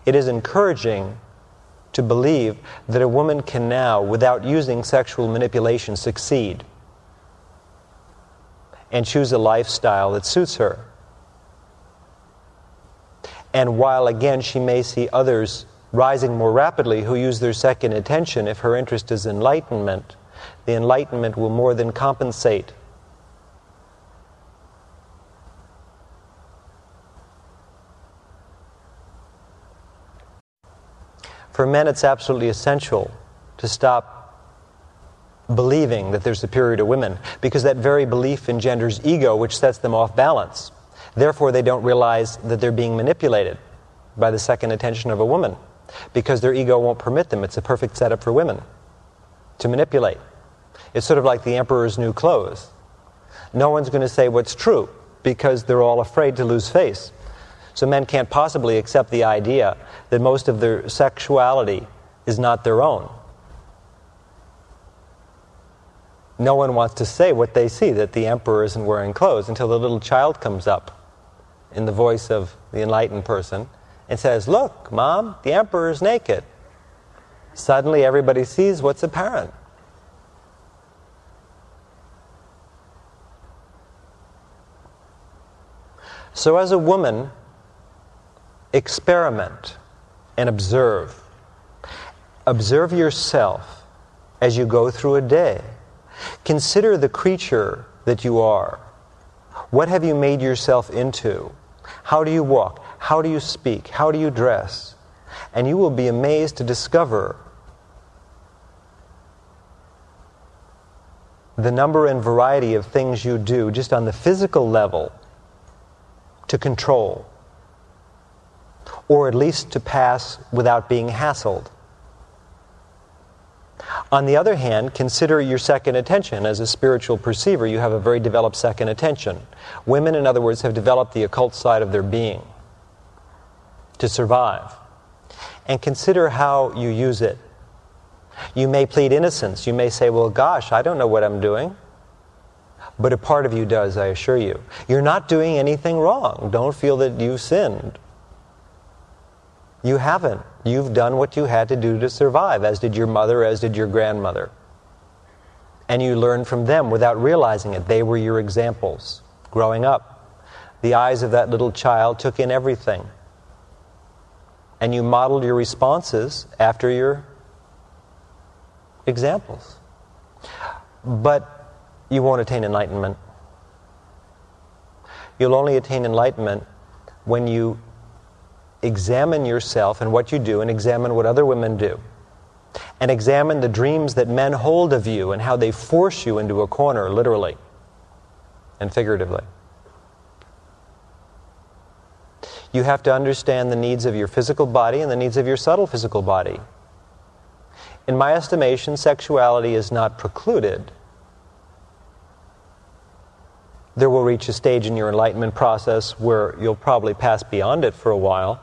it is encouraging to believe that a woman can now, without using sexual manipulation, succeed and choose a lifestyle that suits her. And while again she may see others rising more rapidly who use their second attention, if her interest is enlightenment, the enlightenment will more than compensate. For men, it's absolutely essential to stop believing that they're superior to women because that very belief engenders ego, which sets them off balance. Therefore, they don't realize that they're being manipulated by the second attention of a woman because their ego won't permit them. It's a perfect setup for women to manipulate. It's sort of like the emperor's new clothes. No one's going to say what's true because they're all afraid to lose face. So men can't possibly accept the idea that most of their sexuality is not their own. No one wants to say what they see that the emperor isn't wearing clothes until the little child comes up in the voice of the enlightened person and says, Look, mom, the emperor is naked. Suddenly everybody sees what's apparent. So, as a woman experiment and observe. Observe yourself as you go through a day. Consider the creature that you are. What have you made yourself into? How do you walk? How do you speak? How do you dress? And you will be amazed to discover the number and variety of things you do just on the physical level to control, or at least to pass without being hassled. On the other hand, consider your second attention. As a spiritual perceiver, you have a very developed second attention. Women, in other words, have developed the occult side of their being to survive. And consider how you use it. You may plead innocence. You may say, Well, gosh, I don't know what I'm doing. But a part of you does, I assure you. You're not doing anything wrong. Don't feel that you've sinned. You haven't. You've done what you had to do to survive, as did your mother, as did your grandmother. And you learned from them without realizing it. They were your examples growing up. The eyes of that little child took in everything. And you modeled your responses after your examples. But you won't attain enlightenment. You'll only attain enlightenment when you examine yourself and what you do, and examine what other women do. And examine the dreams that men hold of you and how they force you into a corner, literally and figuratively. You have to understand the needs of your physical body and the needs of your subtle physical body. In my estimation, sexuality is not precluded. There will reach a stage in your enlightenment process where you'll probably pass beyond it for a while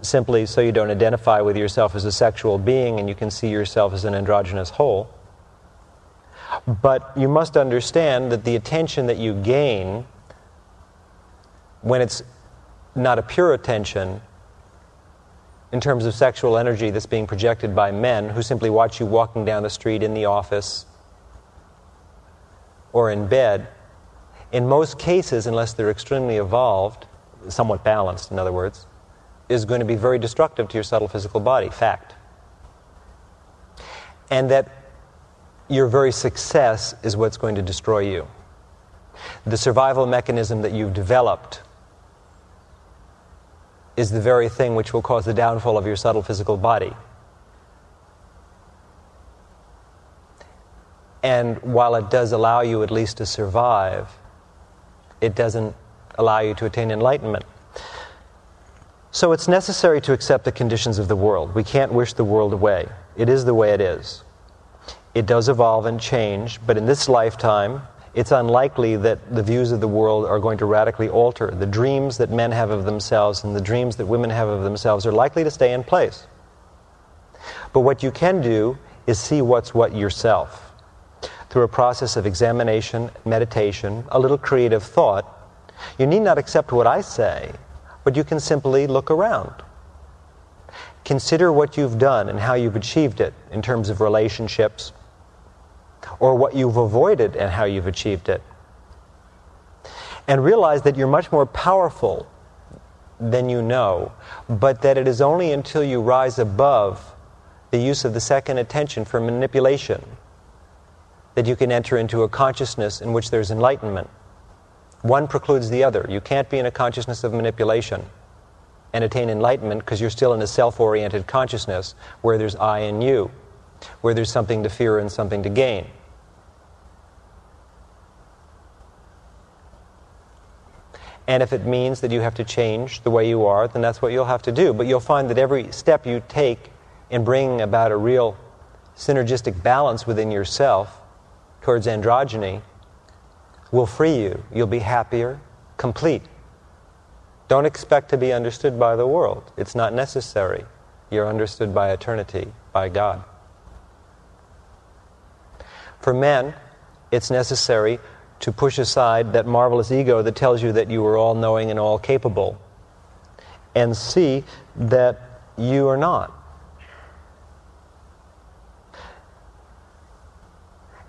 simply so you don't identify with yourself as a sexual being and you can see yourself as an androgynous whole. But you must understand that the attention that you gain when it's not a pure attention in terms of sexual energy that's being projected by men who simply watch you walking down the street in the office or in bed, in most cases, unless they're extremely evolved, somewhat balanced, in other words, is going to be very destructive to your subtle physical body, fact. And that your very success is what's going to destroy you. The survival mechanism that you've developed is the very thing which will cause the downfall of your subtle physical body. And while it does allow you at least to survive, it doesn't allow you to attain enlightenment. So it's necessary to accept the conditions of the world. We can't wish the world away. It is the way it is. It does evolve and change, but in this lifetime, it's unlikely that the views of the world are going to radically alter. The dreams that men have of themselves and the dreams that women have of themselves are likely to stay in place. But what you can do is see what's what yourself. Through a process of examination, meditation, a little creative thought, you need not accept what I say, but you can simply look around. Consider what you've done and how you've achieved it in terms of relationships, or what you've avoided and how you've achieved it. And realize that you're much more powerful than you know, but that it is only until you rise above the use of the second attention for manipulation that you can enter into a consciousness in which there's enlightenment. One precludes the other. You can't be in a consciousness of manipulation and attain enlightenment because you're still in a self oriented consciousness where there's I and you, where there's something to fear and something to gain. And if it means that you have to change the way you are, then that's what you'll have to do. But you'll find that every step you take in bringing about a real synergistic balance within yourself towards androgyny will free you. You'll be happier, complete. Don't expect to be understood by the world. It's not necessary. You're understood by eternity, by God. For men, it's necessary to push aside that marvelous ego that tells you that you are all knowing and all capable and see that you are not.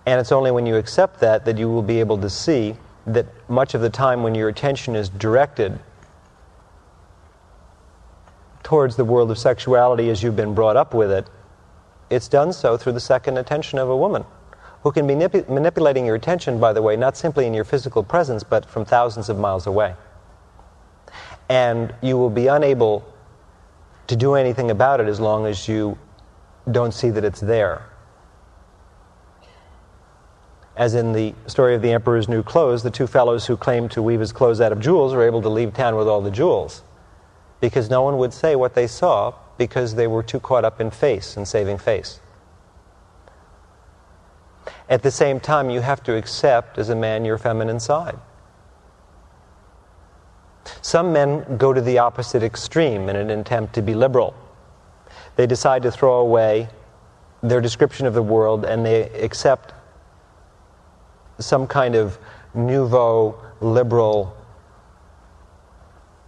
And it's only when you accept that that you will be able to see that much of the time when your attention is directed towards the world of sexuality as you've been brought up with it, it's done so through the second attention of a woman who can be manip- manipulating your attention, by the way, not simply in your physical presence, but from thousands of miles away. And you will be unable to do anything about it as long as you don't see that it's there. As in the story of the Emperor's New Clothes, the two fellows who claimed to weave his clothes out of jewels were able to leave town with all the jewels because no one would say what they saw because they were too caught up in face and saving face. At the same time, you have to accept as a man your feminine side. Some men go to the opposite extreme in an attempt to be liberal. They decide to throw away their description of the world and they accept some kind of nouveau liberal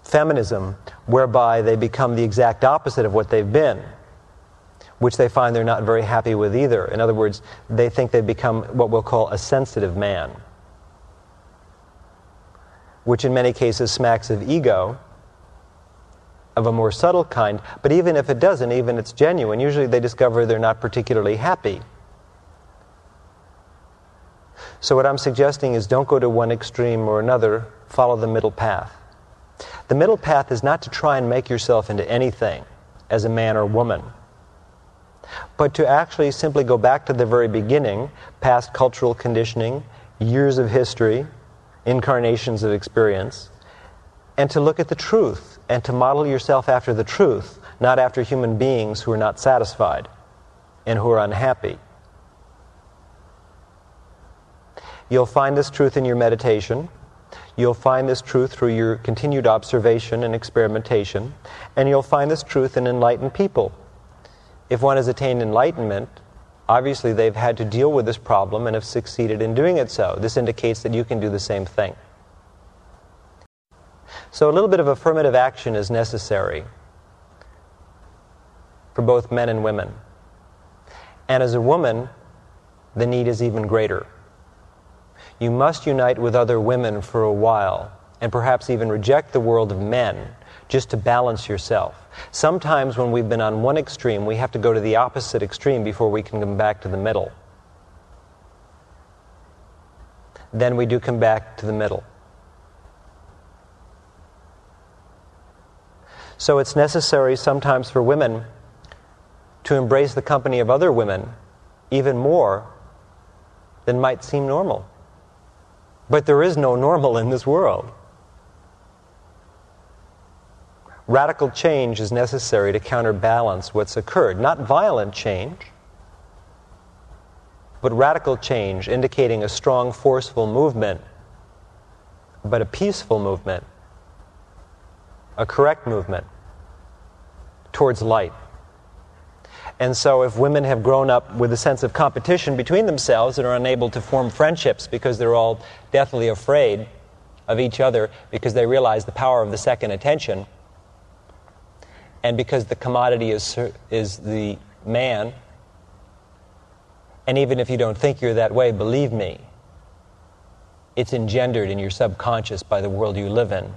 feminism whereby they become the exact opposite of what they've been, which they find they're not very happy with either. In other words, they think they've become what we'll call a sensitive man, which in many cases smacks of ego of a more subtle kind, but even if it doesn't, even if it's genuine, usually they discover they're not particularly happy. So, what I'm suggesting is don't go to one extreme or another, follow the middle path. The middle path is not to try and make yourself into anything as a man or woman, but to actually simply go back to the very beginning, past cultural conditioning, years of history, incarnations of experience, and to look at the truth and to model yourself after the truth, not after human beings who are not satisfied and who are unhappy. You'll find this truth in your meditation. You'll find this truth through your continued observation and experimentation, and you'll find this truth in enlightened people. If one has attained enlightenment, obviously they've had to deal with this problem and have succeeded in doing it so. This indicates that you can do the same thing. So, a little bit of affirmative action is necessary for both men and women. And as a woman, the need is even greater you must unite with other women for a while and perhaps even reject the world of men just to balance yourself. Sometimes when we've been on one extreme, we have to go to the opposite extreme before we can come back to the middle. Then we do come back to the middle. So it's necessary sometimes for women to embrace the company of other women even more than might seem normal. But there is no normal in this world. Radical change is necessary to counterbalance what's occurred. Not violent change, but radical change, indicating a strong, forceful movement, but a peaceful movement, a correct movement towards light. And so, if women have grown up with a sense of competition between themselves and are unable to form friendships because they're all deathly afraid of each other because they realize the power of the second attention, and because the commodity is, is the man, and even if you don't think you're that way, believe me, it's engendered in your subconscious by the world you live in.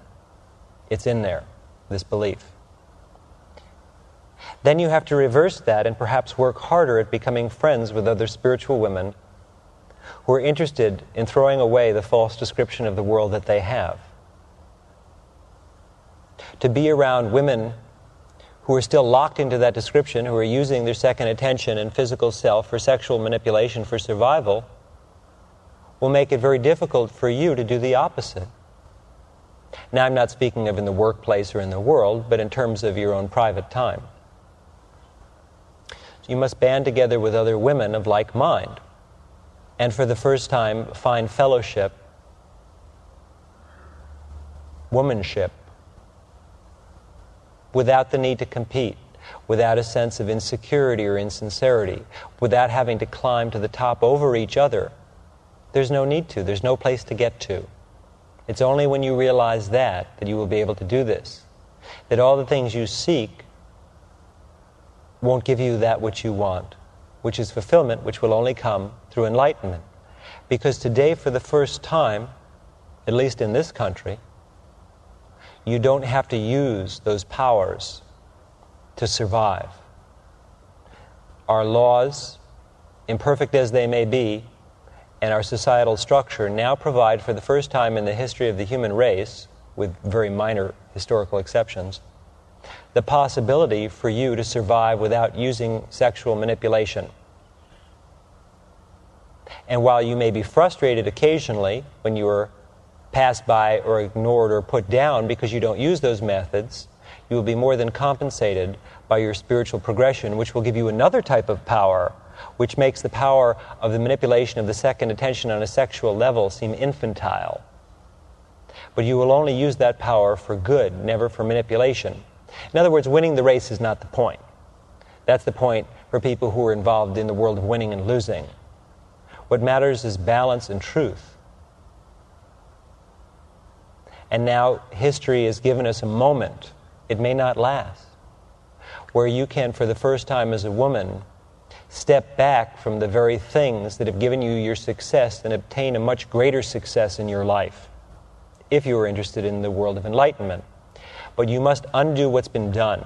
It's in there, this belief. Then you have to reverse that and perhaps work harder at becoming friends with other spiritual women who are interested in throwing away the false description of the world that they have. To be around women who are still locked into that description, who are using their second attention and physical self for sexual manipulation for survival, will make it very difficult for you to do the opposite. Now, I'm not speaking of in the workplace or in the world, but in terms of your own private time you must band together with other women of like mind and for the first time find fellowship, womanship, without the need to compete, without a sense of insecurity or insincerity, without having to climb to the top over each other. There's no need to, there's no place to get to. It's only when you realize that that you will be able to do this. That all the things you seek won't give you that which you want, which is fulfillment, which will only come through enlightenment. Because today, for the first time, at least in this country, you don't have to use those powers to survive. Our laws, imperfect as they may be, and our societal structure now provide, for the first time in the history of the human race, with very minor historical exceptions, the possibility for you to survive without using sexual manipulation. And while you may be frustrated occasionally when you are passed by or ignored or put down because you don't use those methods, you will be more than compensated by your spiritual progression, which will give you another type of power, which makes the power of the manipulation of the second attention on a sexual level seem infantile. But you will only use that power for good, never for manipulation. In other words, winning the race is not the point. That's the point for people who are involved in the world of winning and losing. What matters is balance and truth. And now history has given us a moment, it may not last, where you can, for the first time as a woman, step back from the very things that have given you your success and obtain a much greater success in your life, if you are interested in the world of enlightenment. But you must undo what's been done.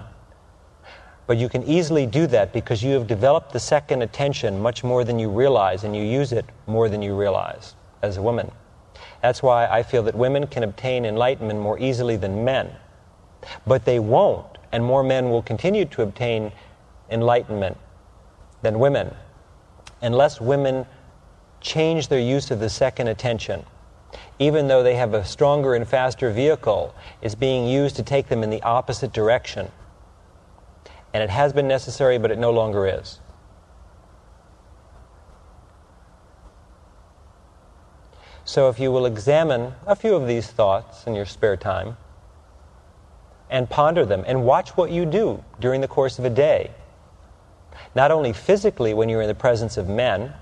But you can easily do that because you have developed the second attention much more than you realize, and you use it more than you realize as a woman. That's why I feel that women can obtain enlightenment more easily than men. But they won't, and more men will continue to obtain enlightenment than women unless women change their use of the second attention. Even though they have a stronger and faster vehicle, it's being used to take them in the opposite direction. And it has been necessary, but it no longer is. So, if you will examine a few of these thoughts in your spare time and ponder them and watch what you do during the course of a day, not only physically when you're in the presence of men,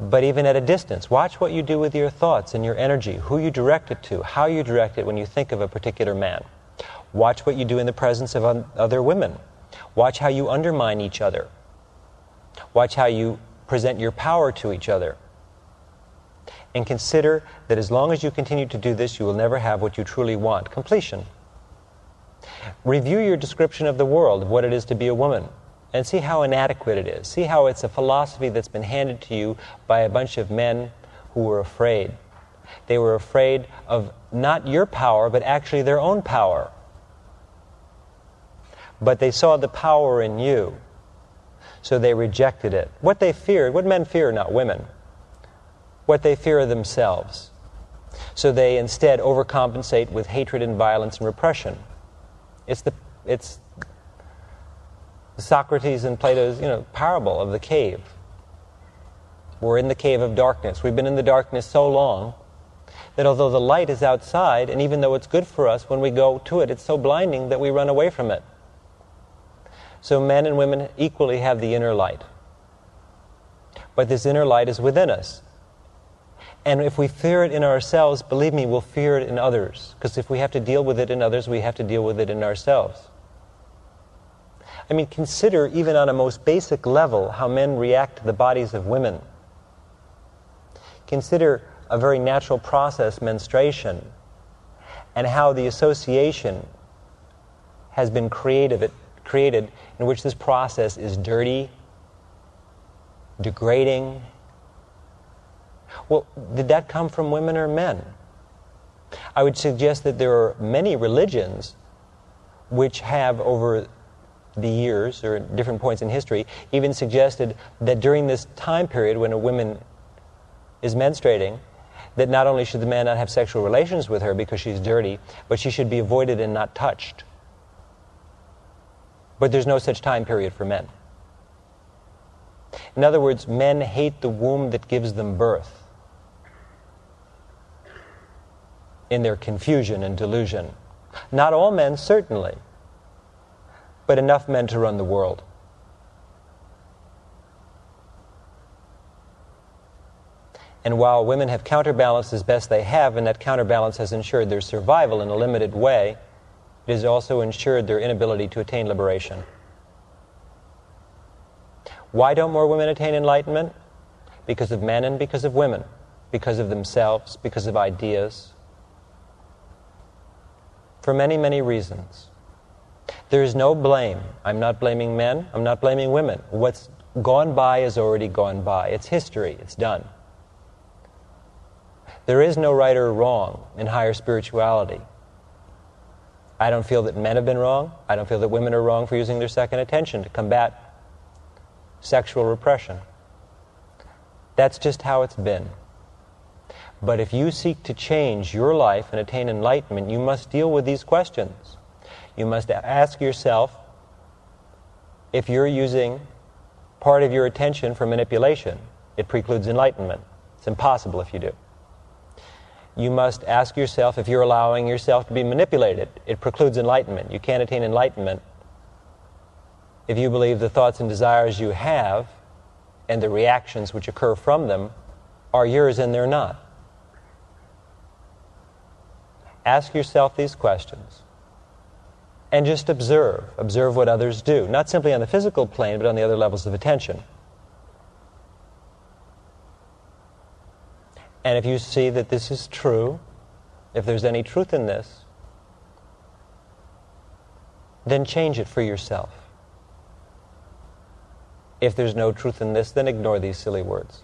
but even at a distance. Watch what you do with your thoughts and your energy, who you direct it to, how you direct it when you think of a particular man. Watch what you do in the presence of other women. Watch how you undermine each other. Watch how you present your power to each other and consider that as long as you continue to do this, you will never have what you truly want completion. Review your description of the world, of what it is to be a woman, and see how inadequate it is. See how it's a philosophy that's been handed to you by a bunch of men who were afraid. They were afraid of not your power, but actually their own power. But they saw the power in you, so they rejected it. What they feared, what men fear, not women, what they fear are themselves. So they instead overcompensate with hatred and violence and repression. It's the it's Socrates and Plato's you know parable of the cave. We're in the cave of darkness. We've been in the darkness so long that although the light is outside, and even though it's good for us, when we go to it, it's so blinding that we run away from it. So men and women equally have the inner light. But this inner light is within us. And if we fear it in ourselves, believe me, we'll fear it in others. Because if we have to deal with it in others, we have to deal with it in ourselves. I mean, consider, even on a most basic level, how men react to the bodies of women. Consider a very natural process, menstruation, and how the association has been created, created in which this process is dirty, degrading, well, did that come from women or men? I would suggest that there are many religions which have, over the years or different points in history, even suggested that during this time period when a woman is menstruating, that not only should the man not have sexual relations with her because she's dirty, but she should be avoided and not touched. But there's no such time period for men. In other words, men hate the womb that gives them birth. in their confusion and delusion. Not all men, certainly, but enough men to run the world. And while women have counterbalanced as best they have, and that counterbalance has ensured their survival in a limited way, it has also ensured their inability to attain liberation. Why don't more women attain enlightenment? Because of men and because of women, because of themselves, because of ideas, for many, many reasons. There is no blame. I'm not blaming men, I'm not blaming women. What's gone by is already gone by. It's history, it's done. There is no right or wrong in higher spirituality. I don't feel that men have been wrong. I don't feel that women are wrong for using their second attention to combat sexual repression. That's just how it's been. But if you seek to change your life and attain enlightenment, you must deal with these questions. You must ask yourself if you're using part of your attention for manipulation, it precludes enlightenment. It's impossible if you do. You must ask yourself if you're allowing yourself to be manipulated, it precludes enlightenment. You can't attain enlightenment if you believe the thoughts and desires you have and the reactions which occur from them are yours and they're not. Ask yourself these questions and just observe. Observe what others do, not simply on the physical plane, but on the other levels of attention. And if you see that this is true, if there's any truth in this, then change it for yourself. If there's no truth in this, then ignore these silly words.